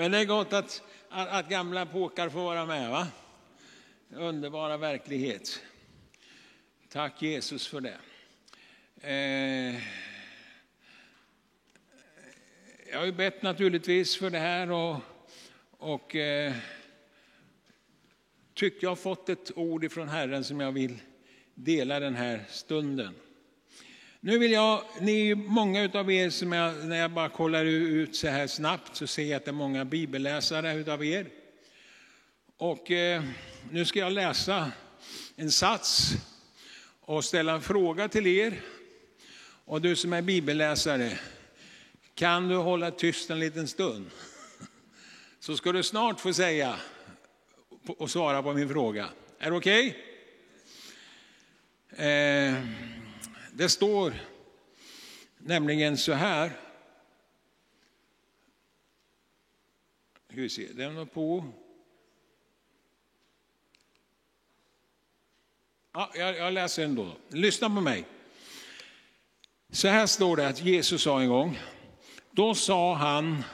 Men det är gott att, att, att gamla påkar får vara med. va? Underbara verklighet. Tack Jesus för det. Eh, jag har ju bett naturligtvis för det här och, och eh, tycker jag har fått ett ord ifrån Herren som jag vill dela den här stunden. Nu vill jag, ni många av er som jag, när jag bara kollar ut så här snabbt så ser jag att det är många bibelläsare utav er. Och eh, nu ska jag läsa en sats och ställa en fråga till er. Och du som är bibelläsare, kan du hålla tyst en liten stund? Så ska du snart få säga och svara på min fråga. Är det okej? Okay? Eh, det står nämligen så här. Hur ser den på? Ja, jag, jag läser ändå. Lyssna på mig. Så här står det att Jesus sa en gång, då sa han,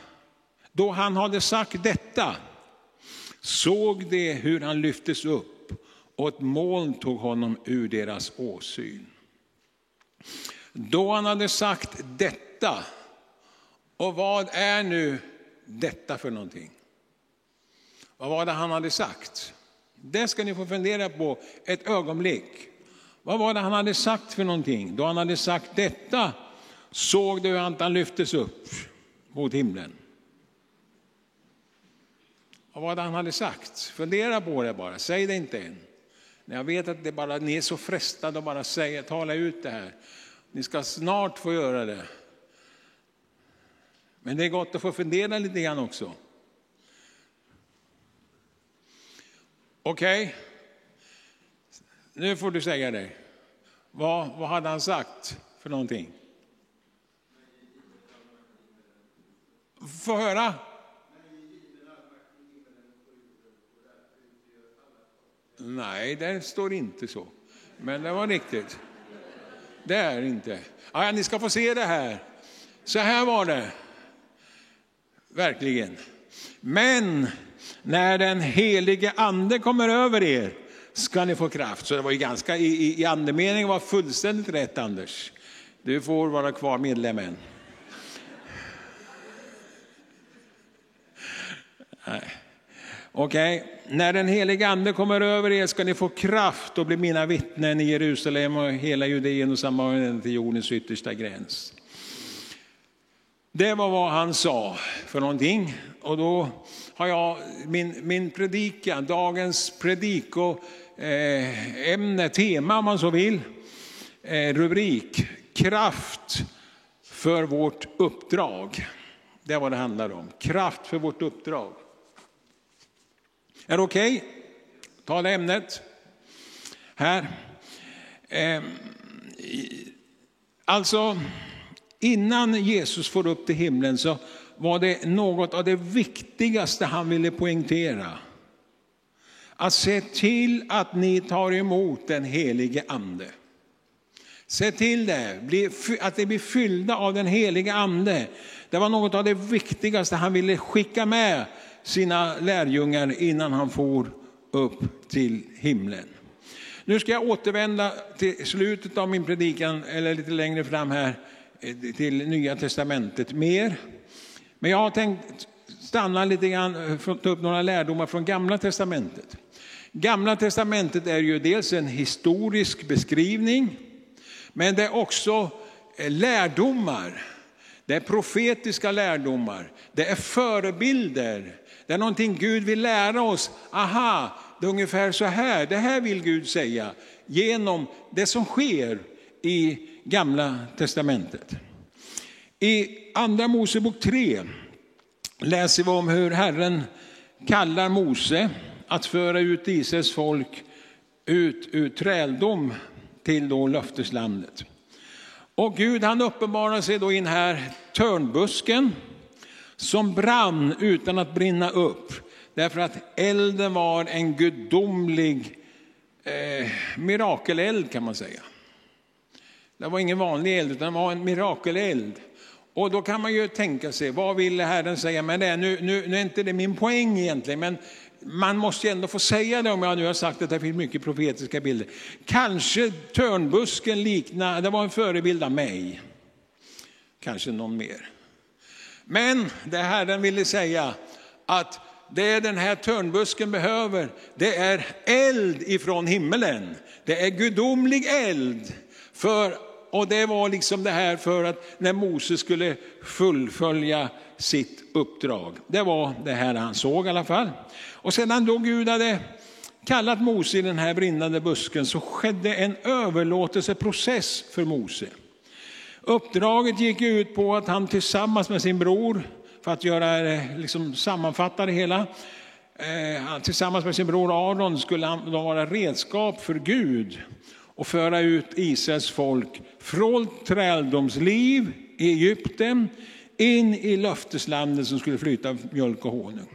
då han hade sagt detta, såg de hur han lyftes upp och ett moln tog honom ur deras åsyn. Då han hade sagt detta, och vad är nu detta för någonting? Vad var det han hade sagt? Det ska ni få fundera på ett ögonblick. Vad var det han hade sagt för någonting? Då han hade sagt detta såg du att han lyftes upp mot himlen. Vad var det han hade sagt? Fundera på det bara, säg det inte än. Jag vet att det bara, ni är så frestade att bara säga, tala ut det här. Ni ska snart få göra det. Men det är gott att få fundera lite grann också. Okej, okay. nu får du säga det. Vad, vad hade han sagt för någonting? Få höra. Nej, det står inte så. Men det var riktigt. Det är inte. Ja, ni ska få se det här. Så här var det. Verkligen. Men när den helige ande kommer över er ska ni få kraft. Så det var ju ganska, i, i andemeningen var fullständigt rätt Anders. Du får vara kvar medlemmen. Okej, okay. när den helige ande kommer över er ska ni få kraft och bli mina vittnen i Jerusalem och hela Judeen och Samarien till jordens yttersta gräns. Det var vad han sa för någonting. Och då har jag min, min predikan, dagens prediko, eh, ämne, tema om man så vill, eh, rubrik, kraft för vårt uppdrag. Det är vad det handlar om, kraft för vårt uppdrag. Är det okej? Okay? Ta det ämnet. Här. Ehm, alltså, innan Jesus får upp till himlen så var det något av det viktigaste han ville poängtera. Att se till att ni tar emot den helige ande. Se till det, att ni blir fyllda av den helige ande. Det var något av det viktigaste han ville skicka med sina lärjungar innan han for upp till himlen. Nu ska jag återvända till slutet av min predikan, eller lite längre fram här, eh, till Nya Testamentet mer. Men jag har tänkt stanna lite grann ta upp några lärdomar från Gamla Testamentet. Gamla Testamentet är ju dels en historisk beskrivning, men det är också eh, lärdomar. Det är profetiska lärdomar, det är förebilder, det är någonting Gud vill lära oss. Aha, det är ungefär så här, det här vill Gud säga genom det som sker i Gamla Testamentet. I Andra Mosebok 3 läser vi om hur Herren kallar Mose att föra ut Israels folk ut ur träldom till då löfteslandet. Och Gud han uppenbarar sig då i den här törnbusken som brann utan att brinna upp. Därför att elden var en gudomlig eh, mirakeleld kan man säga. Det var ingen vanlig eld utan det var en mirakeleld. Och då kan man ju tänka sig, vad ville Herren säga med det? Nu, nu, nu är inte det min poäng egentligen, men man måste ju ändå få säga det om jag nu har sagt att det finns mycket profetiska bilder. Kanske törnbusken liknar, det var en förebild av mig. Kanske någon mer. Men det Herren ville säga, att det den här törnbusken behöver, det är eld ifrån himmelen. Det är gudomlig eld. För, och det var liksom det här för att när Moses skulle fullfölja sitt uppdrag. Det var det här han såg i alla fall. Och sedan då Gud hade kallat Mose i den här brinnande busken så skedde en överlåtelseprocess för Mose. Uppdraget gick ut på att han tillsammans med sin bror, för att göra, eh, liksom, sammanfatta det hela, eh, tillsammans med sin bror Aron skulle han vara redskap för Gud och föra ut Israels folk från träldomsliv i Egypten in i löfteslandet som skulle flyta mjölk och honung.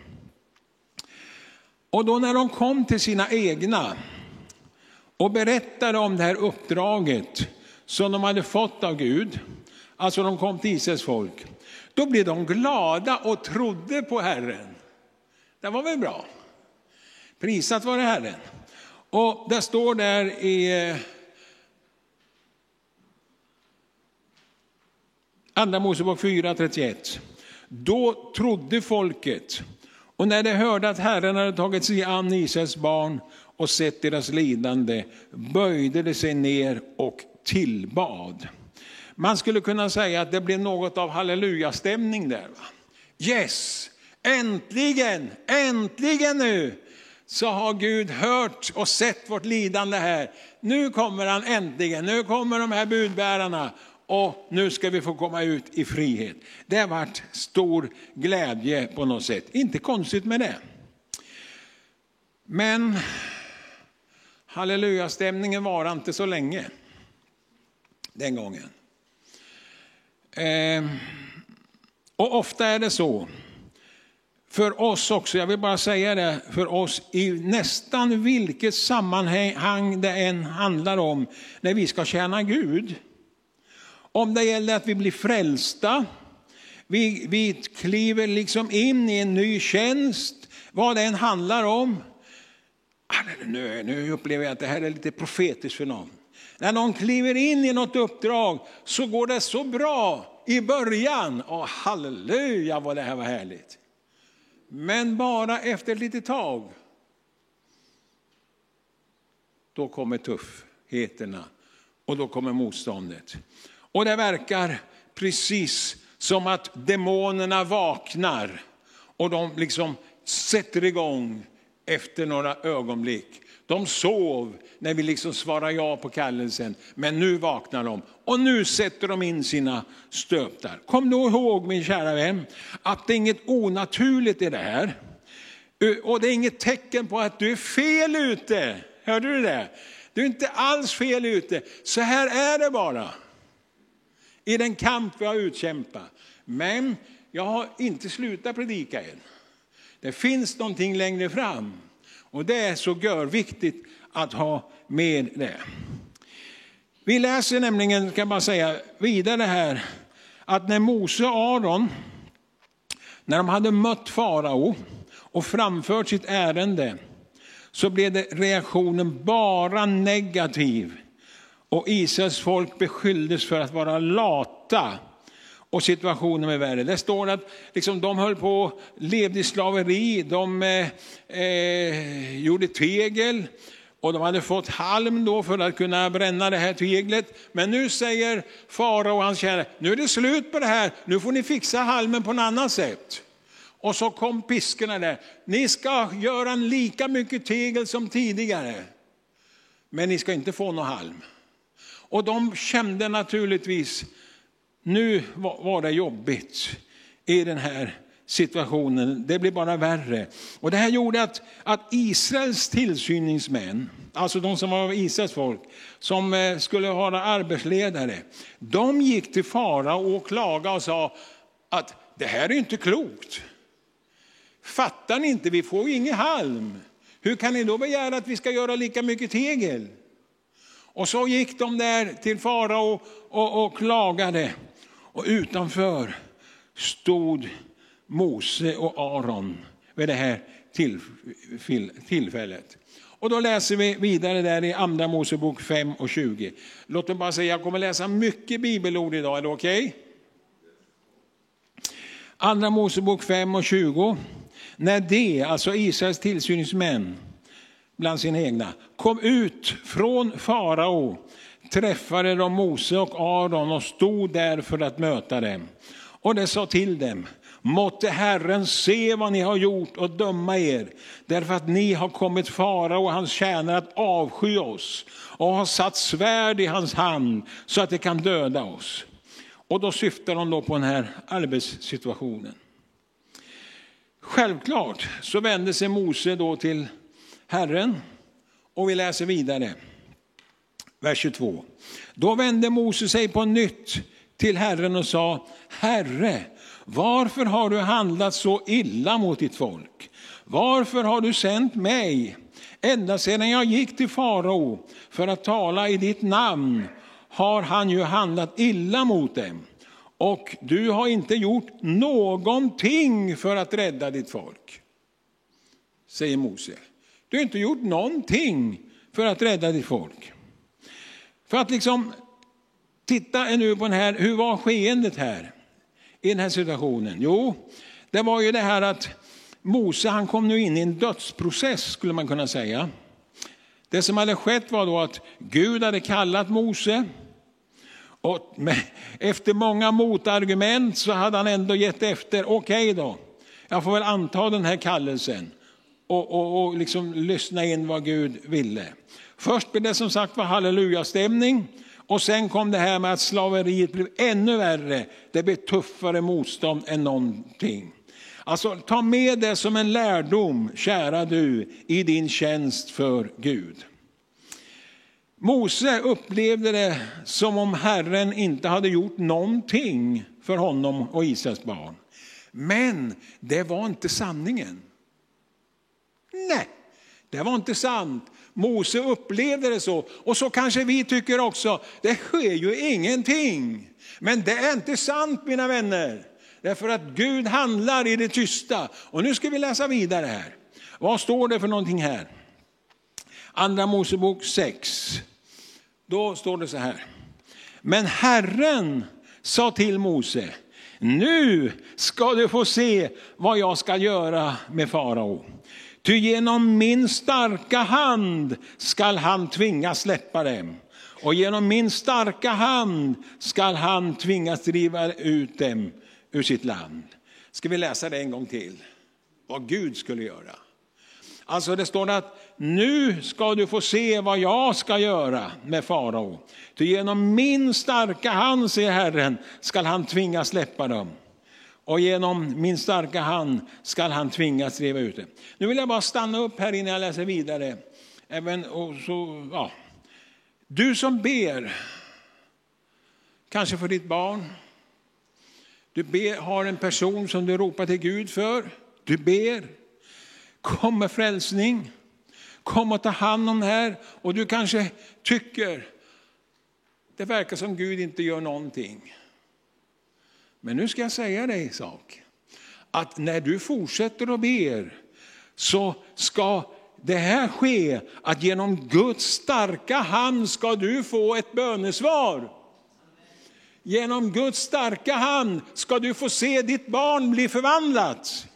Och då när de kom till sina egna och berättade om det här uppdraget som de hade fått av Gud, alltså de kom till Israels folk, då blev de glada och trodde på Herren. Det var väl bra? Prisat vare Herren. Och det står där i eh, Andra Mosebok 4.31. Då trodde folket och när de hörde att Herren hade tagit sig an Israels barn och sett deras lidande böjde de sig ner och tillbad. Man skulle kunna säga att det blev något av hallelujastämning där. Va? Yes, äntligen, äntligen nu så har Gud hört och sett vårt lidande här. Nu kommer han äntligen, nu kommer de här budbärarna och nu ska vi få komma ut i frihet. Det har varit stor glädje på något sätt. Inte konstigt med det. Men hallelujastämningen var inte så länge den gången. Ehm, och ofta är det så för oss också, jag vill bara säga det, för oss i nästan vilket sammanhang det än handlar om när vi ska tjäna Gud om det gäller att vi blir frälsta, vi, vi kliver liksom in i en ny tjänst, vad det än handlar om. Ah, nu, nu upplever jag att det här är lite profetiskt för någon. När någon kliver in i något uppdrag så går det så bra i början. Åh, halleluja vad det här var härligt. Men bara efter ett litet tag, då kommer tuffheterna och då kommer motståndet. Och det verkar precis som att demonerna vaknar och de liksom sätter igång efter några ögonblick. De sov när vi liksom svarade ja på kallelsen, men nu vaknar de och nu sätter de in sina stötar. Kom då ihåg min kära vän, att det är inget onaturligt i det här. Och det är inget tecken på att du är fel ute. Hörde du det? Du är inte alls fel ute. Så här är det bara i den kamp vi har utkämpat. Men jag har inte slutat predika än. Det finns någonting längre fram och det är så görviktigt att ha med det. Vi läser nämligen, kan man säga, vidare här att när Mose och Aron, när de hade mött farao och framfört sitt ärende, så blev det reaktionen bara negativ och Israels folk beskylldes för att vara lata. Och situationen med världen. Det står att liksom, de höll på, levde i slaveri, de eh, eh, gjorde tegel och de hade fått halm då för att kunna bränna det här teglet. Men nu säger farao och hans tjänare, nu är det slut på det här, nu får ni fixa halmen på något annat sätt. Och så kom piskorna där, ni ska göra lika mycket tegel som tidigare, men ni ska inte få någon halm. Och de kände naturligtvis, nu var det jobbigt i den här situationen. Det blev bara värre. Och det här gjorde att, att Israels tillsyningsmän, alltså de som var Israels folk, som eh, skulle vara arbetsledare, de gick till fara och klagade och sa att det här är inte klokt. Fattar ni inte, vi får ju ingen halm. Hur kan ni då begära att vi ska göra lika mycket tegel? Och så gick de där till farao och, och, och klagade. Och utanför stod Mose och Aron vid det här tillfället. Och då läser vi vidare där i Andra Mosebok 5 och 20. Låt mig bara säga, jag kommer läsa mycket bibelord idag, är det okej? Okay? Andra Mosebok 5 och 20. När de, alltså Israels tillsyningsmän bland sina egna, kom ut från farao träffade de Mose och Aron och stod där för att möta dem. Och det sa till dem, måtte Herren se vad ni har gjort och döma er, därför att ni har kommit farao och hans tjänare att avsky oss och har satt svärd i hans hand så att det kan döda oss. Och då syftar de då på den här arbetssituationen. Självklart så vände sig Mose då till Herren och vi läser vidare. Vers 22. Då vände Mose sig på nytt till Herren och sa, Herre, varför har du handlat så illa mot ditt folk? Varför har du sänt mig? Ända sedan jag gick till farao för att tala i ditt namn har han ju handlat illa mot dem. Och du har inte gjort någonting för att rädda ditt folk. Säger Mose. Du har inte gjort någonting för att rädda ditt folk. För att liksom titta nu på den här, hur var skeendet här? I den här situationen? Jo, det var ju det här att Mose han kom nu in i en dödsprocess skulle man kunna säga. Det som hade skett var då att Gud hade kallat Mose och efter många motargument så hade han ändå gett efter. Okej okay då, jag får väl anta den här kallelsen och, och, och liksom lyssna in vad Gud ville. Först blev det som sagt var hallelujastämning och sen kom det här med att slaveriet blev ännu värre. Det blev tuffare motstånd än någonting. Alltså ta med det som en lärdom, kära du, i din tjänst för Gud. Mose upplevde det som om Herren inte hade gjort någonting för honom och Israels barn. Men det var inte sanningen. Nej, det var inte sant. Mose upplevde det så. Och så kanske vi tycker också, det sker ju ingenting. Men det är inte sant mina vänner. Därför att Gud handlar i det tysta. Och nu ska vi läsa vidare här. Vad står det för någonting här? Andra Mosebok 6. Då står det så här. Men Herren sa till Mose, nu ska du få se vad jag ska göra med farao. Ty genom min starka hand skall han tvingas släppa dem. Och genom min starka hand skall han tvingas driva ut dem ur sitt land. Ska vi läsa det en gång till? Vad Gud skulle göra. Alltså det står att nu ska du få se vad jag ska göra med farao. Ty genom min starka hand, säger Herren, skall han tvingas släppa dem och genom min starka hand skall han tvingas driva ut det. Nu vill jag bara stanna upp här innan jag läser vidare. Även, och så, ja. Du som ber, kanske för ditt barn. Du ber, har en person som du ropar till Gud för. Du ber. Kom med frälsning. Kom och ta hand om det här. Och du kanske tycker, det verkar som Gud inte gör någonting. Men nu ska jag säga dig en sak. Att när du fortsätter att ber så ska det här ske att genom Guds starka hand ska du få ett bönesvar. Genom Guds starka hand ska du få se ditt barn bli förvandlat.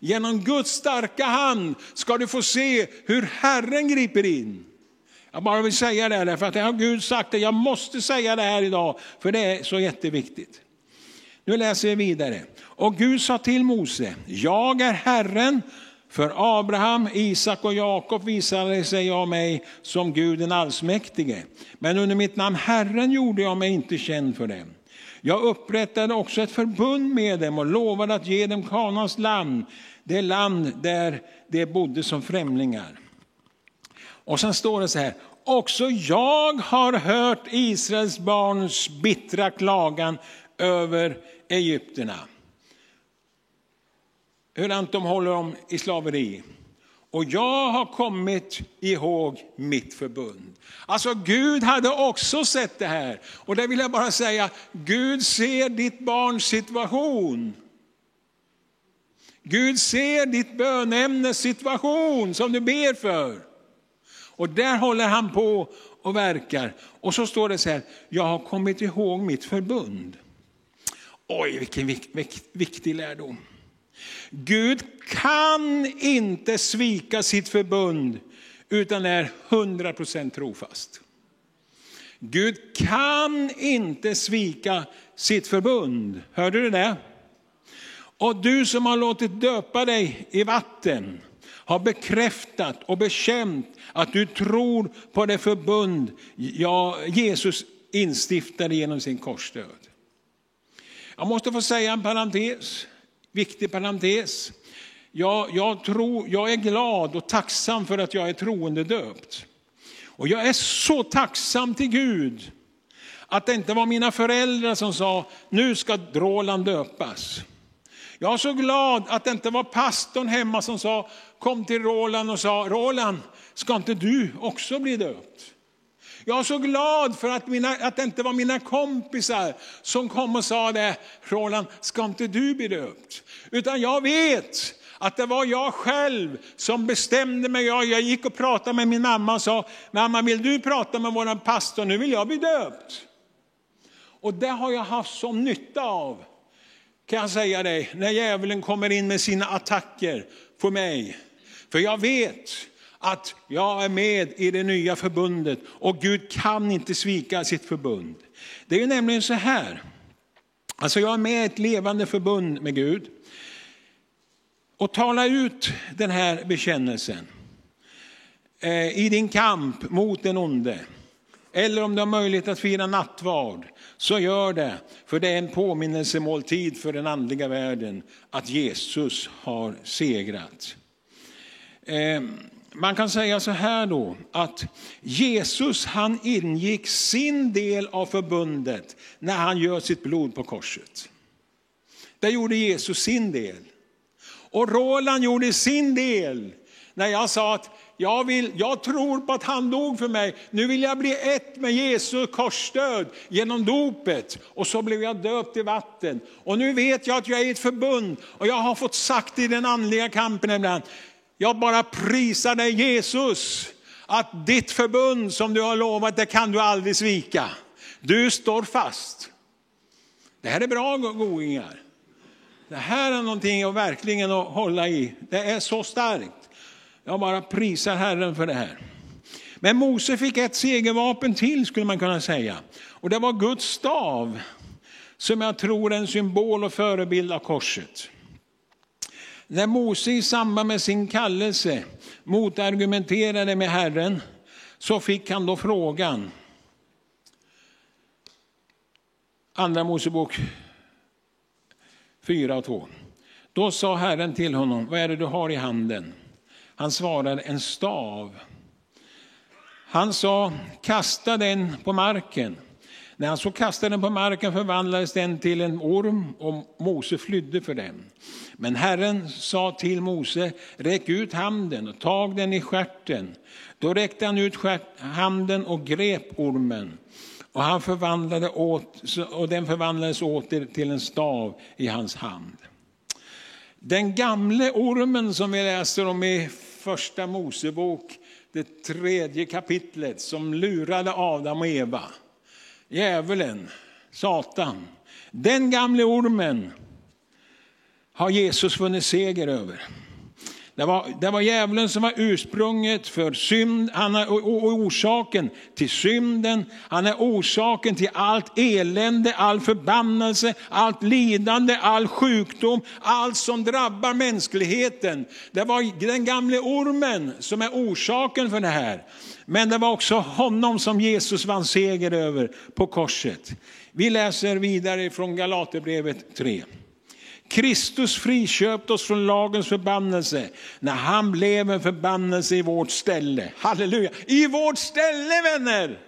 Genom Guds starka hand ska du få se hur Herren griper in. Jag bara vill säga det, för att det har Gud sagt det. Jag måste säga det här idag, för det är så jätteviktigt. Nu läser vi vidare. Och Gud sa till Mose, jag är Herren, för Abraham, Isak och Jakob visade sig jag mig som Gud den allsmäktige. Men under mitt namn Herren gjorde jag mig inte känd för dem. Jag upprättade också ett förbund med dem och lovade att ge dem Kanans land, det land där de bodde som främlingar. Och sen står det så här, också jag har hört Israels barns bittra klagan över egyptierna. Hur de håller dem i slaveri. och jag har kommit ihåg mitt förbund. Alltså Gud hade också sett det här. Och det vill jag bara säga, Gud ser ditt barns situation. Gud ser ditt bönämnes situation som du ber för. Och där håller han på och verkar. Och så står det så här, jag har kommit ihåg mitt förbund. Oj, vilken viktig lärdom. Gud kan inte svika sitt förbund utan är 100% trofast. Gud kan inte svika sitt förbund. Hörde du det? Och du som har låtit döpa dig i vatten har bekräftat och bekänt att du tror på det förbund ja, Jesus instiftade genom sin korsdöd. Jag måste få säga en parentes, viktig parentes. Jag, jag, tror, jag är glad och tacksam för att jag är troende döpt. Och jag är så tacksam till Gud att det inte var mina föräldrar som sa, nu ska Roland döpas. Jag är så glad att det inte var pastorn hemma som sa, kom till Roland och sa, Roland, ska inte du också bli döpt? Jag är så glad för att, mina, att det inte var mina kompisar som kom och sa det, Roland, ska inte du bli döpt? Utan jag vet att det var jag själv som bestämde mig. Jag, jag gick och pratade med min mamma och sa, mamma vill du prata med vår pastor, nu vill jag bli döpt. Och det har jag haft som nytta av, kan jag säga dig, när djävulen kommer in med sina attacker på mig. För jag vet att jag är med i det nya förbundet och Gud kan inte svika sitt förbund. Det är nämligen så här, alltså jag är med i ett levande förbund med Gud. Och tala ut den här bekännelsen eh, i din kamp mot den onde. Eller om du har möjlighet att fira nattvard, så gör det. För det är en påminnelsemåltid för den andliga världen att Jesus har segrat. Eh, man kan säga så här då, att Jesus han ingick sin del av förbundet när han gör sitt blod på korset. Där gjorde Jesus sin del. Och Roland gjorde sin del när jag sa att jag, vill, jag tror på att han dog för mig. Nu vill jag bli ett med Jesu korsdöd genom dopet. Och så blev jag döpt i vatten. Och nu vet jag att jag är i ett förbund. Och jag har fått sagt i den andliga kampen ibland. Jag bara prisar dig Jesus. Att ditt förbund som du har lovat, det kan du aldrig svika. Du står fast. Det här är bra godingar. Det här är någonting att verkligen att hålla i. Det är så starkt. Jag bara prisar Herren för det här. Men Mose fick ett segervapen till skulle man kunna säga. Och det var Guds stav. Som jag tror är en symbol och förebild av korset. När Mose i samband med sin kallelse motargumenterade med Herren så fick han då frågan. Andra Mosebok 4 och 2. Då sa Herren till honom, vad är det du har i handen? Han svarade, en stav. Han sa, kasta den på marken. När han så kastade den på marken förvandlades den till en orm och Mose flydde för den. Men Herren sa till Mose, räck ut handen och tag den i skärten. Då räckte han ut handen och grep ormen. Och, han förvandlade åt, och den förvandlades åter till en stav i hans hand. Den gamle ormen som vi läser om i första Mosebok, det tredje kapitlet, som lurade Adam och Eva. Djävulen, Satan. Den gamle ormen har Jesus vunnit seger över. Det var, det var djävulen som var ursprunget för synd, han är orsaken till synden, han är orsaken till allt elände, all förbannelse, allt lidande, all sjukdom, allt som drabbar mänskligheten. Det var den gamle ormen som är orsaken för det här. Men det var också honom som Jesus vann seger över på korset. Vi läser vidare från Galaterbrevet 3. Kristus friköpte oss från lagens förbannelse när han blev en förbannelse i vårt ställe. Halleluja! I vårt ställe vänner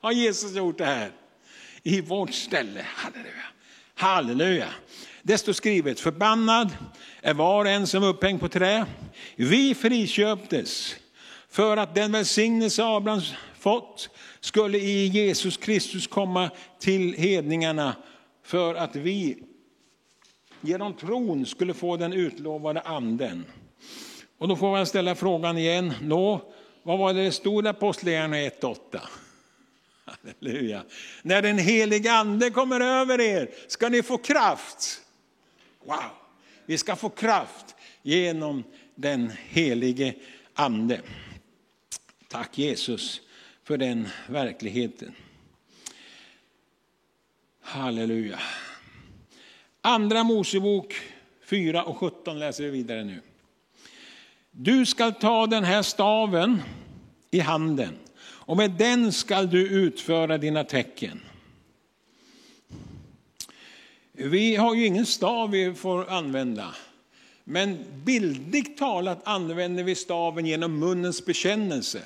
har Jesus gjort det här. I vårt ställe. Halleluja! Halleluja! Det står skrivet, förbannad är var och en som är upphängd på trä. Vi friköptes för att den välsignelse Abraham fått skulle i Jesus Kristus komma till hedningarna för att vi genom tron skulle få den utlovade anden. Och då får man ställa frågan igen, nå, vad var det det stod i Apostlagärningarna 1.8? Halleluja. När den helige ande kommer över er ska ni få kraft. Wow, vi ska få kraft genom den helige ande. Tack Jesus för den verkligheten. Halleluja. Andra Mosebok 4 och 17 läser vi vidare nu. Du ska ta den här staven i handen och med den ska du utföra dina tecken. Vi har ju ingen stav vi får använda. Men bildligt talat använder vi staven genom munnens bekännelse.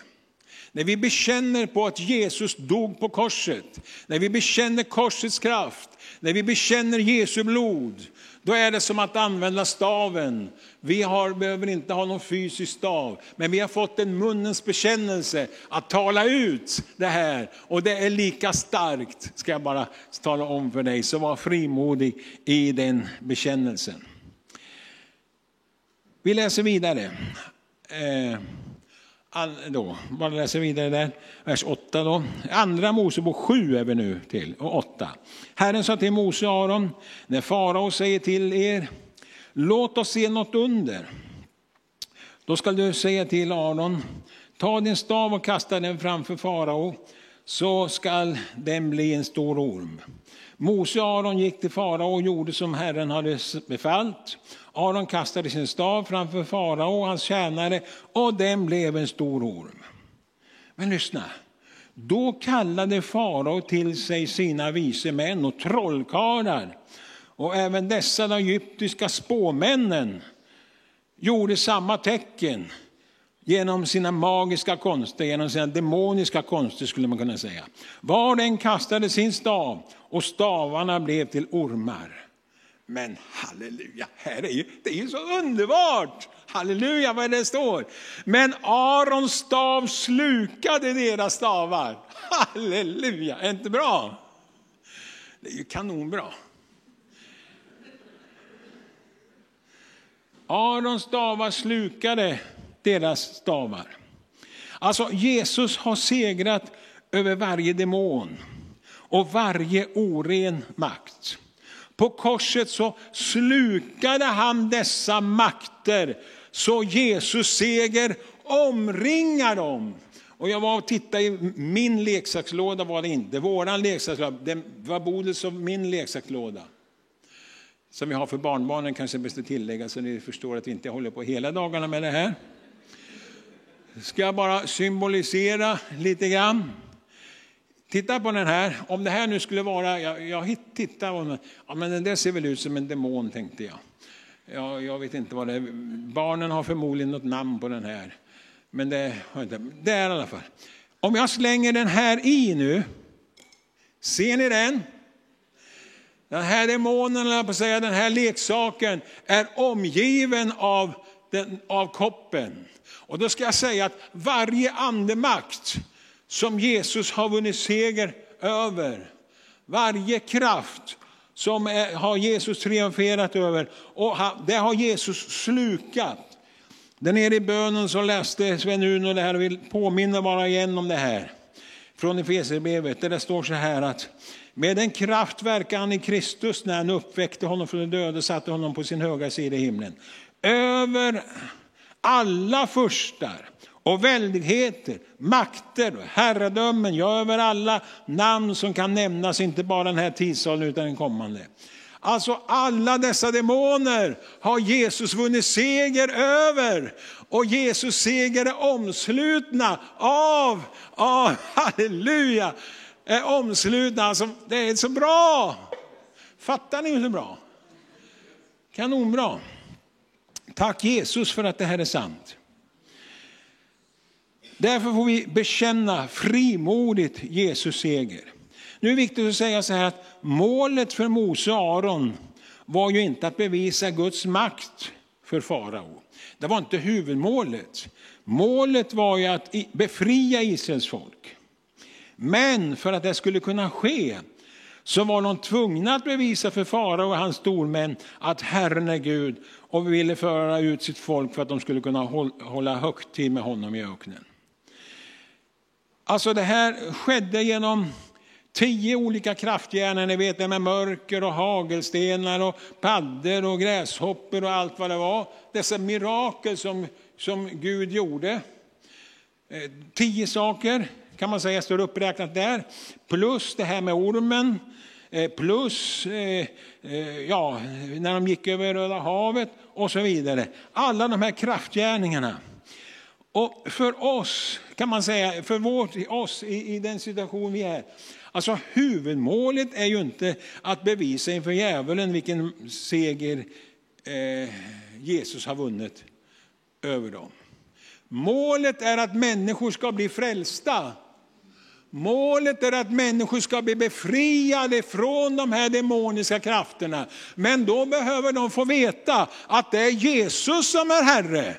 När vi bekänner på att Jesus dog på korset, när vi bekänner korsets kraft, när vi bekänner Jesu blod, då är det som att använda staven. Vi har, behöver inte ha någon fysisk stav, men vi har fått en munnens bekännelse att tala ut det här. Och det är lika starkt, ska jag bara tala om för dig. Så var frimodig i den bekännelsen. Vi läser vidare. Eh, då, bara läser vidare där, vers 8 då. Andra Mosebok 7 är vi nu till, och 8. Herren sa till Mose och Aron, när farao säger till er, låt oss se något under. Då skall du säga till Aron, ta din stav och kasta den framför farao, så skall den bli en stor orm. Mose och Aron gick till farao och gjorde som Herren hade befallt. Aron kastade sin stav framför farao och hans tjänare och den blev en stor orm. Men lyssna. Då kallade farao till sig sina vise män och trollkarlar. Och även dessa de egyptiska spåmännen gjorde samma tecken genom sina magiska konster, genom sina demoniska konster skulle man kunna säga. Var och en kastade sin stav och stavarna blev till ormar. Men halleluja, här är ju, det är ju så underbart! Halleluja vad det står. Men Arons stav slukade deras stavar. Halleluja, är inte bra? Det är ju kanonbra. Arons stavar slukade deras stavar. Alltså Jesus har segrat över varje demon och varje oren makt. På korset så slukade han dessa makter så Jesus seger omringar dem. Och jag var och tittade i min leksakslåda, var det inte, våran leksakslåda, det var Bodils och min leksakslåda. Som vi har för barnbarnen kanske bäst att tillägga så ni förstår att vi inte håller på hela dagarna med det här. Ska jag bara symbolisera lite grann. Titta på den här, om det här nu skulle vara, jag, jag tittar tittade, ja men den där ser väl ut som en demon tänkte jag. Ja, jag vet inte vad det är, barnen har förmodligen något namn på den här. Men det har inte, det är i alla fall. Om jag slänger den här i nu, ser ni den? Den här demonen, på säga, den här leksaken är omgiven av, den, av koppen. Och då ska jag säga att varje andemakt som Jesus har vunnit seger över. Varje kraft som är, har Jesus triumferat över och det har Jesus slukat. Där nere i bönen så läste Sven-Uno det här och vill påminna bara igen om det här. Från Efesierbrevet där det står så här att med en kraft verkar han i Kristus när han uppväckte honom från de döda och satte honom på sin höga sida i himlen. Över alla furstar och väldigheter, makter och herradömen, ja över alla namn som kan nämnas, inte bara den här tidsåldern utan den kommande. Alltså alla dessa demoner har Jesus vunnit seger över. Och Jesus seger är omslutna av, av halleluja, är omslutna. Alltså, det är så bra. Fattar ni hur bra? Kanonbra. Tack Jesus för att det här är sant. Därför får vi bekänna frimodigt Jesus seger. Nu är det viktigt att säga så här att målet för Mose och Aron var ju inte att bevisa Guds makt för farao. Det var inte huvudmålet. Målet var ju att befria Israels folk. Men för att det skulle kunna ske så var de tvungna att bevisa för farao och hans stormän att Herren är Gud och ville föra ut sitt folk för att de skulle kunna hålla högtid med honom i öknen. Alltså det här skedde genom tio olika kraftgärningar, ni vet det med mörker och hagelstenar och paddor och gräshoppor och allt vad det var. Dessa mirakel som, som Gud gjorde. Eh, tio saker kan man säga står uppräknat där. Plus det här med ormen. Eh, plus eh, ja, när de gick över Röda havet och så vidare. Alla de här kraftgärningarna. Och för oss, kan man säga, för vårt, oss i, i den situation vi är, alltså huvudmålet är ju inte att bevisa inför djävulen vilken seger eh, Jesus har vunnit över dem. Målet är att människor ska bli frälsta. Målet är att människor ska bli befriade från de här demoniska krafterna. Men då behöver de få veta att det är Jesus som är Herre.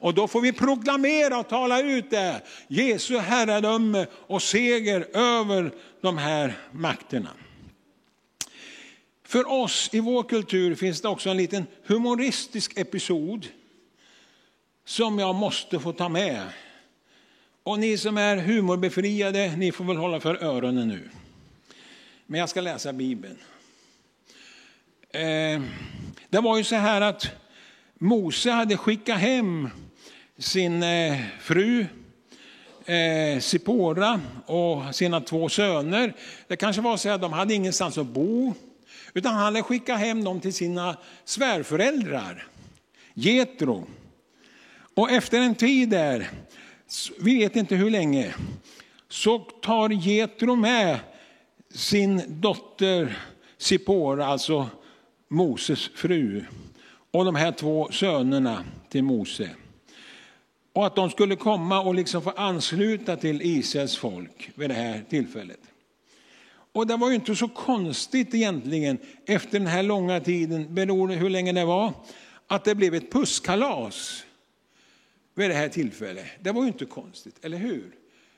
Och då får vi proklamera och tala ut det. Jesu herradöme och seger över de här makterna. För oss i vår kultur finns det också en liten humoristisk episod som jag måste få ta med. Och ni som är humorbefriade, ni får väl hålla för öronen nu. Men jag ska läsa Bibeln. Eh, det var ju så här att Mose hade skickat hem sin eh, fru eh, Sipora och sina två söner. Det kanske var så att de hade ingenstans att bo. Utan han hade skickat hem dem till sina svärföräldrar, Getro. Och efter en tid där, vi vet inte hur länge, så tar Getro med sin dotter Sipora, alltså Moses fru, och de här två sönerna till Mose. Och att de skulle komma och liksom få ansluta till Israels folk vid det här tillfället. Och det var ju inte så konstigt egentligen efter den här långa tiden, beroende hur länge det var, att det blev ett pusskalas vid det här tillfället. Det var ju inte konstigt, eller hur?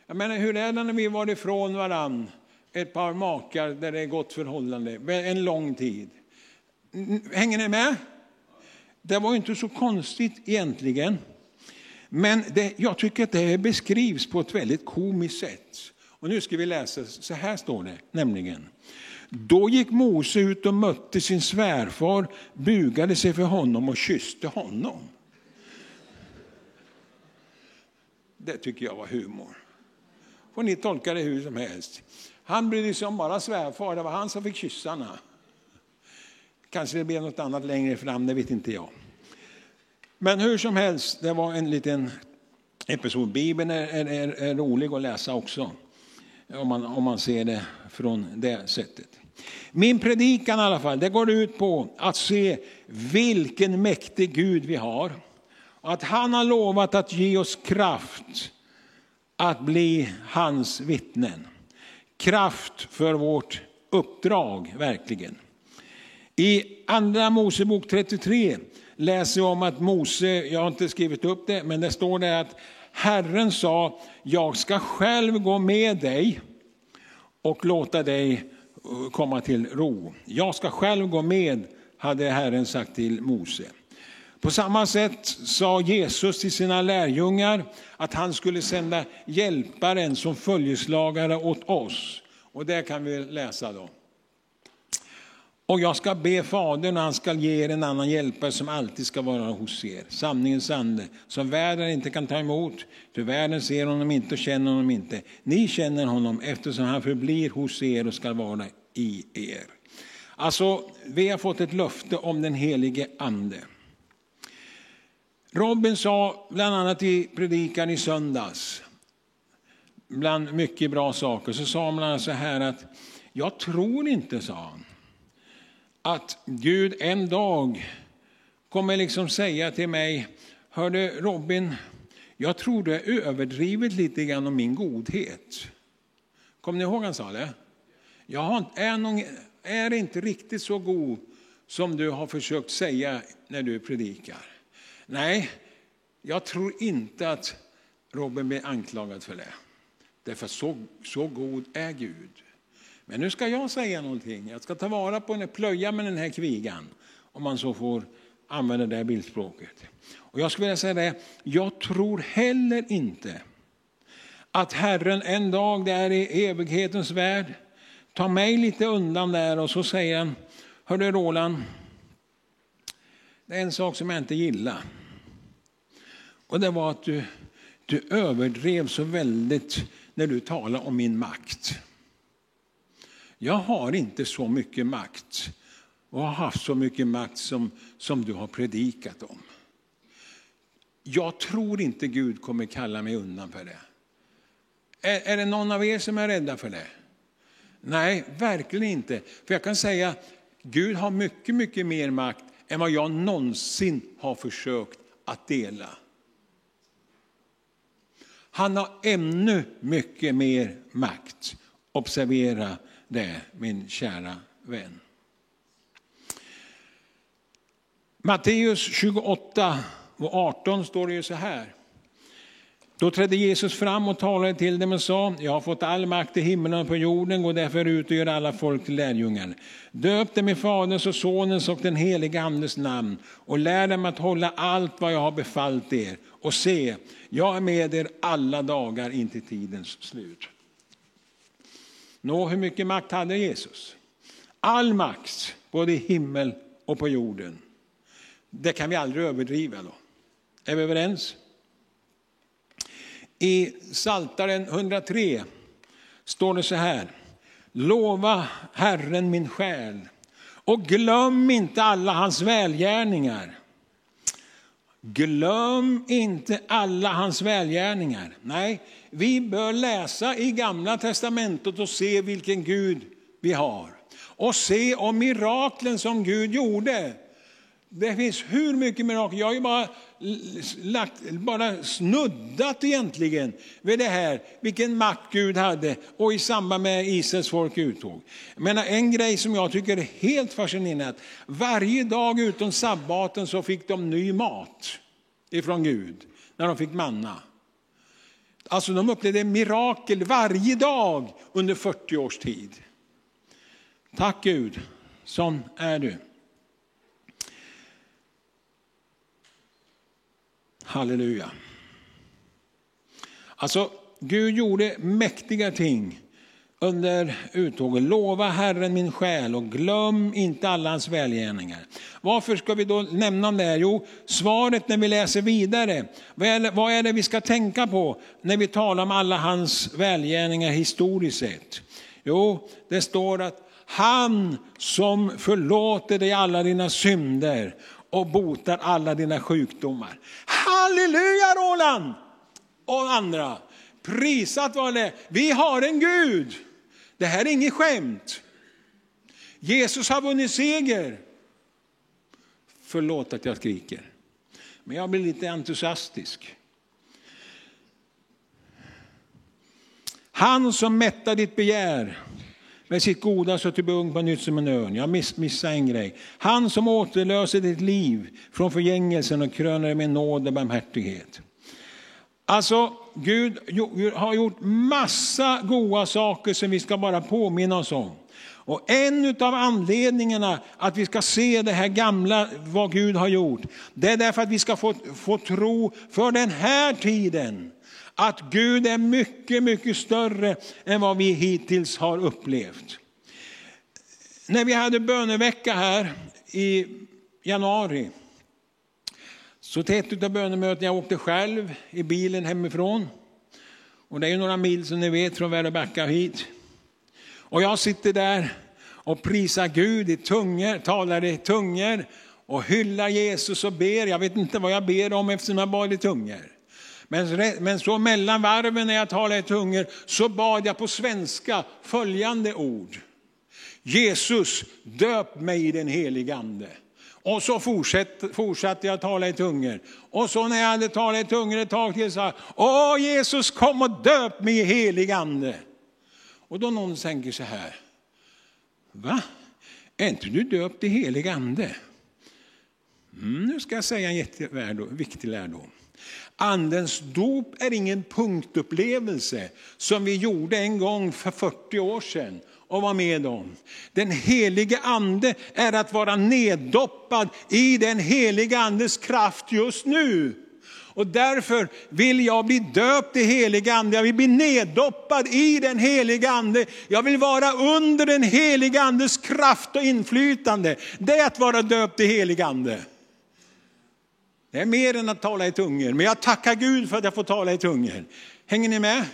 Jag menar, hur är det när vi var ifrån varann, ett par makar där det är gott förhållande, en lång tid? Hänger ni med? Det var ju inte så konstigt egentligen. Men det, jag tycker att det beskrivs på ett väldigt komiskt sätt. Och nu ska vi läsa, så här står det nämligen. Då gick Mose ut och mötte sin svärfar, bugade sig för honom och kysste honom. Det tycker jag var humor. får ni tolka det hur som helst. Han brydde sig om bara svärfar, det var han som fick kyssarna. Kanske det blev något annat längre fram, det vet inte jag. Men hur som helst, det var en liten episod. Bibeln är, är, är rolig att läsa också, om man, om man ser det från det sättet. Min predikan i alla fall, det går ut på att se vilken mäktig Gud vi har. Att han har lovat att ge oss kraft att bli hans vittnen. Kraft för vårt uppdrag, verkligen. I andra Mosebok 33 läser om att Mose, jag har inte skrivit upp det, men det står där att Herren sa, jag ska själv gå med dig och låta dig eh, komma till ro. Jag ska själv gå med, hade Herren sagt till Mose. På samma sätt sa Jesus till sina lärjungar att han skulle sända hjälparen som följeslagare åt oss. Och det kan vi läsa då. Och jag ska be Fadern och han ska ge er en annan hjälpare som alltid ska vara hos er. Sanningens ande, som världen inte kan ta emot. För världen ser honom inte och känner honom inte. Ni känner honom eftersom han förblir hos er och ska vara i er. Alltså, vi har fått ett löfte om den helige ande. Robin sa bland annat i predikan i söndags, bland mycket bra saker, så sa han så här att jag tror inte, sa han, att Gud en dag kommer liksom säga till mig, hörde Robin, jag tror du är överdrivet lite grann om min godhet. Kommer ni ihåg han sa det? Jag är, någon, är inte riktigt så god som du har försökt säga när du predikar. Nej, jag tror inte att Robin blir anklagad för det. Därför så, så god är Gud. Men nu ska jag säga någonting. Jag ska ta vara på den, plöja med den här kvigan. Om man så får använda det här bildspråket. Och jag skulle vilja säga det, jag tror heller inte att Herren en dag där i evighetens värld tar mig lite undan där och så säger han, hörru Roland, det är en sak som jag inte gillar. Och det var att du, du överdrev så väldigt när du talade om min makt. Jag har inte så mycket makt och har haft så mycket makt som, som du har predikat om. Jag tror inte Gud kommer kalla mig undan för det. Är, är det någon av er som är rädda för det? Nej, verkligen inte. För jag kan säga, Gud har mycket, mycket mer makt än vad jag någonsin har försökt att dela. Han har ännu mycket mer makt. Observera det, min kära vän. Matteus 28 och 18 står det ju så här. Då trädde Jesus fram och talade till dem och sa, jag har fått all makt i himlen och på jorden, gå därför ut och gör alla folk till lärjungar. Döp dem i Faderns och Sonens och den helige Andes namn och lär dem att hålla allt vad jag har befallt er. Och se, jag är med er alla dagar in till tidens slut. Nå, hur mycket makt hade Jesus? All makt, både i himmel och på jorden. Det kan vi aldrig överdriva. Då. Är vi överens? I Saltaren 103 står det så här. Lova Herren min själ och glöm inte alla hans välgärningar. Glöm inte alla hans välgärningar. Nej, vi bör läsa i Gamla testamentet och se vilken Gud vi har. Och se om miraklen som Gud gjorde. Det finns hur mycket mirakel. Jag har ju bara, lagt, bara snuddat egentligen vid det här, vilken makt Gud hade och i samband med Israels folk uttåg. Men en grej som jag tycker är helt fascinerande, att varje dag utom sabbaten så fick de ny mat ifrån Gud, när de fick manna. Alltså de upplevde mirakel varje dag under 40 års tid. Tack Gud, sån är du. Halleluja. Alltså, Gud gjorde mäktiga ting under uttåget. Lova Herren min själ och glöm inte alla hans välgärningar. Varför ska vi då nämna om det här? Jo, svaret när vi läser vidare. Vad är, det, vad är det vi ska tänka på när vi talar om alla hans välgärningar historiskt sett? Jo, det står att han som förlåter dig alla dina synder och botar alla dina sjukdomar. Halleluja Roland! Och andra. Prisat var det. Vi har en Gud. Det här är inget skämt. Jesus har vunnit seger. Förlåt att jag skriker. Men jag blir lite entusiastisk. Han som mättar ditt begär med sitt goda så till ung på nytt som en örn. Jag miss, missade en grej. Han som återlöser ditt liv från förgängelsen och kröner dig med nåd och barmhärtighet. Alltså, Gud har gjort massa goda saker som vi ska bara påminna oss om. Och en av anledningarna att vi ska se det här gamla, vad Gud har gjort, det är därför att vi ska få, få tro för den här tiden att Gud är mycket, mycket större än vad vi hittills har upplevt. När vi hade bönevecka här i januari, så till ett av bönemötena, jag åkte själv i bilen hemifrån. Och det är några mil som ni vet från Väröbacka hit. Och jag sitter där och prisar Gud i tungor, talar i tungor och hyllar Jesus och ber. Jag vet inte vad jag ber om eftersom jag bad i tungor. Men, men så mellan varven när jag talade i tungor så bad jag på svenska följande ord. Jesus, döp mig i den helige ande. Och så fortsatte, fortsatte jag tala i tungor. Och så när jag hade talat i tungor ett tag till sa jag, Åh Jesus kom och döp mig i helig ande. Och då någon tänker så här, va? är inte du döpt i helig ande? Mm, nu ska jag säga en jätteviktig lärdom. Andens dop är ingen punktupplevelse som vi gjorde en gång för 40 år sedan och var med om. Den helige ande är att vara neddoppad i den helige andes kraft just nu. Och därför vill jag bli döpt i helig ande, jag vill bli neddoppad i den heliga ande. Jag vill vara under den heliga andes kraft och inflytande. Det är att vara döpt i helig ande. Det är mer än att tala i tungor, men jag tackar Gud för att jag får tala i tungor. Hänger ni med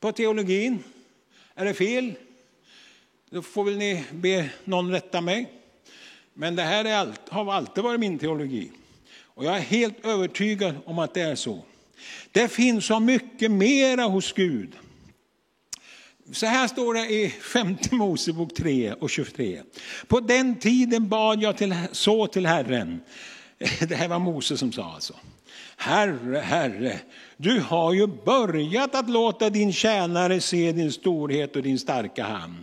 på teologin? Är det fel? Då får väl ni be någon rätta mig. Men det här allt, har alltid varit min teologi. Och jag är helt övertygad om att det är så. Det finns så mycket mera hos Gud. Så här står det i femte Mosebok 3 och 23. På den tiden bad jag till, så till Herren. Det här var Mose som sa alltså. Herre, Herre, du har ju börjat att låta din tjänare se din storhet och din starka hand.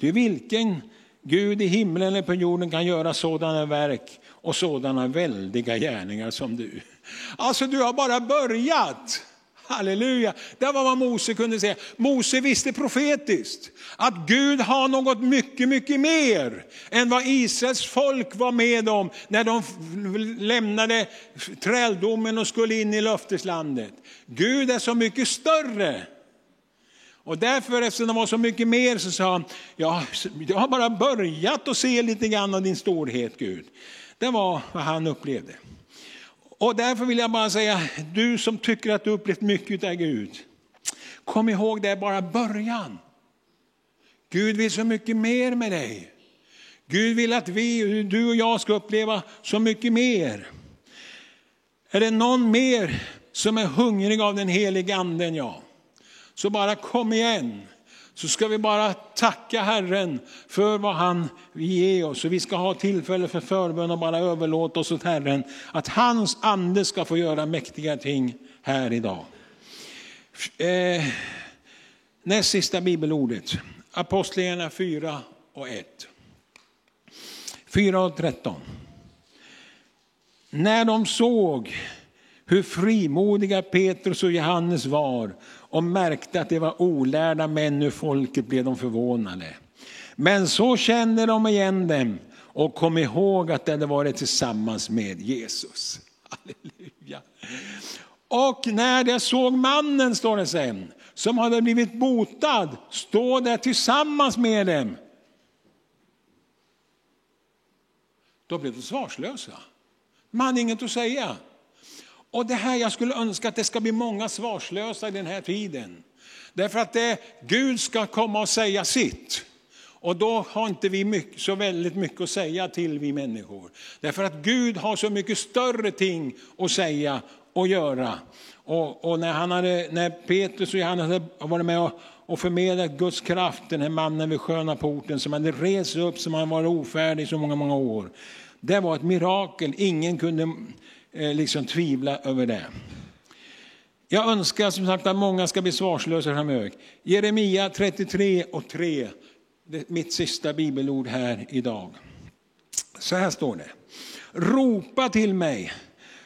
Ty vilken Gud i himlen eller på jorden kan göra sådana verk och sådana väldiga gärningar som du. Alltså du har bara börjat. Halleluja, det var vad Mose kunde säga. Mose visste profetiskt att Gud har något mycket, mycket mer än vad Israels folk var med om när de lämnade träldomen och skulle in i löfteslandet. Gud är så mycket större. Och därför, eftersom det var så mycket mer, så sa han, ja, jag har bara börjat att se lite grann av din storhet Gud. Det var vad han upplevde. Och därför vill jag bara säga, du som tycker att du upplevt mycket av Gud, kom ihåg det är bara början. Gud vill så mycket mer med dig. Gud vill att vi, du och jag ska uppleva så mycket mer. Är det någon mer som är hungrig av den heliga anden, ja, så bara kom igen så ska vi bara tacka Herren för vad han ger oss. Och vi ska ha tillfälle för förbön och bara överlåta oss åt Herren. Att hans ande ska få göra mäktiga ting här idag. Eh, näst sista bibelordet. Apostlagärningarna 4 och 1. 4 och 13. När de såg hur frimodiga Petrus och Johannes var och märkte att det var olärda män ur folket blev de förvånade. Men så kände de igen dem och kom ihåg att de hade varit tillsammans med Jesus. Halleluja. Och när de såg mannen, står det sen, som hade blivit botad, stå där tillsammans med dem. Då blev de svarslösa. Man hade inget att säga. Och det här, jag skulle önska att det ska bli många svarslösa i den här tiden. Därför att det, Gud ska komma och säga sitt. Och då har inte vi mycket, så väldigt mycket att säga till vi människor. Därför att Gud har så mycket större ting att säga och göra. Och, och när, han hade, när Petrus och Johannes hade varit med och, och förmedlat Guds kraft, den här mannen vid sköna porten som hade rest upp som han varit ofärdig i så många, många år. Det var ett mirakel, ingen kunde Eh, liksom tvivla över det. Jag önskar som sagt att många ska bli svarslösa framöver. Jeremia 33 och 3, mitt sista bibelord här idag. Så här står det. Ropa till mig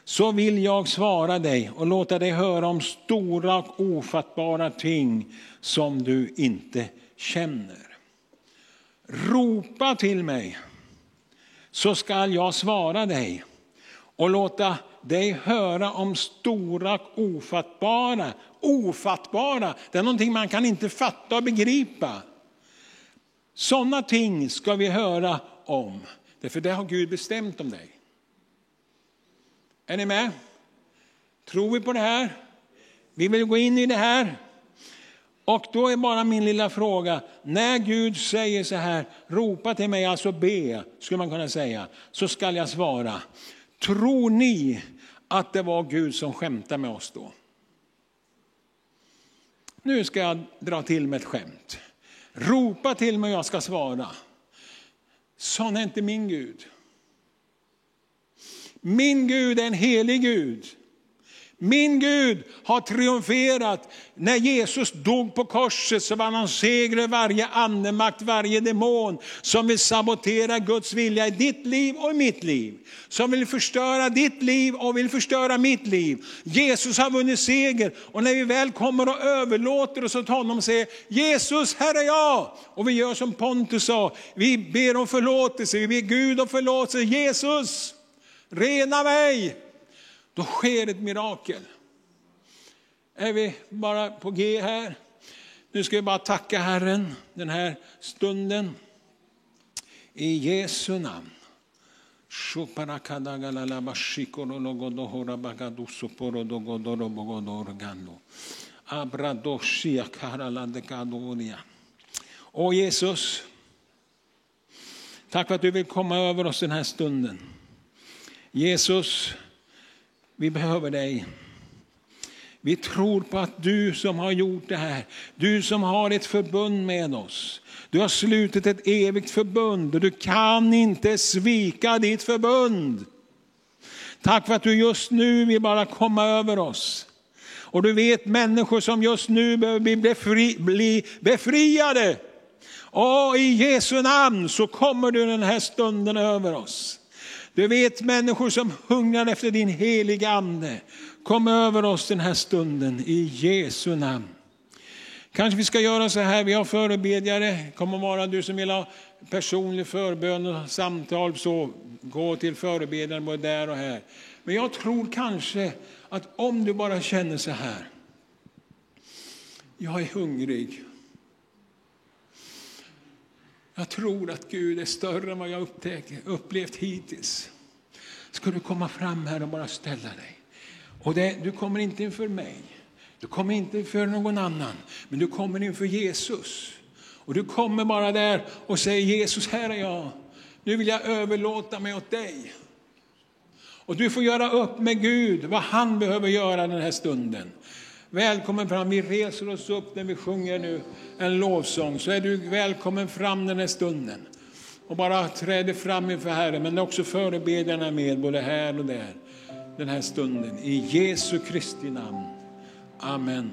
så vill jag svara dig och låta dig höra om stora och ofattbara ting som du inte känner. Ropa till mig så skall jag svara dig och låta dig höra om stora och ofattbara. Ofattbara, det är någonting man kan inte fatta och begripa. Sådana ting ska vi höra om, därför det har Gud bestämt om dig. Är ni med? Tror vi på det här? Vi vill gå in i det här. Och då är bara min lilla fråga, när Gud säger så här, ropa till mig, alltså be, skulle man kunna säga, så skall jag svara. Tror ni att det var Gud som skämtade med oss då? Nu ska jag dra till med ett skämt. Ropa till mig och jag ska svara. Sån är inte min Gud. Min Gud är en helig Gud. Min Gud har triumferat. När Jesus dog på korset så vann han seger över varje andemakt, varje demon som vill sabotera Guds vilja i ditt liv och i mitt liv. Som vill förstöra ditt liv och vill förstöra mitt liv. Jesus har vunnit seger och när vi väl kommer och överlåter oss åt honom och säger Jesus, här är jag. Och vi gör som Pontus sa, vi ber om förlåtelse, vi ber Gud om förlåtelse. Jesus, rena mig. Då sker ett mirakel. Är vi bara på G här? Nu ska vi bara tacka Herren den här stunden. I Jesu namn. Åh Jesus, tack för att du vill komma över oss den här stunden. Jesus, vi behöver dig. Vi tror på att du som har gjort det här, du som har ett förbund med oss. Du har slutit ett evigt förbund och du kan inte svika ditt förbund. Tack för att du just nu vill bara komma över oss. Och du vet människor som just nu behöver bli, befri, bli befriade. Och i Jesu namn så kommer du den här stunden över oss. Du vet människor som hungrar efter din heliga ande. Kom över oss den här stunden i Jesu namn. Kanske vi ska göra så här, vi har förebedjare. Kommer vara du som vill ha personlig förbön och samtal, så gå till förebedjaren både där och här. Men jag tror kanske att om du bara känner så här. Jag är hungrig. Jag tror att Gud är större än vad jag upplevt hittills. Ska du komma fram här och bara ställa dig. Och det, du kommer inte inför mig, du kommer inte inför någon annan, men du kommer inför Jesus. Och du kommer bara där och säger Jesus, här är jag. Nu vill jag överlåta mig åt dig. Och du får göra upp med Gud vad han behöver göra den här stunden. Välkommen fram, vi reser oss upp när vi sjunger nu en lovsång. Så är du välkommen fram den här stunden. Och bara träder fram inför Herren, men också förebedjarna med både här och där. Den här stunden. I Jesu Kristi namn. Amen.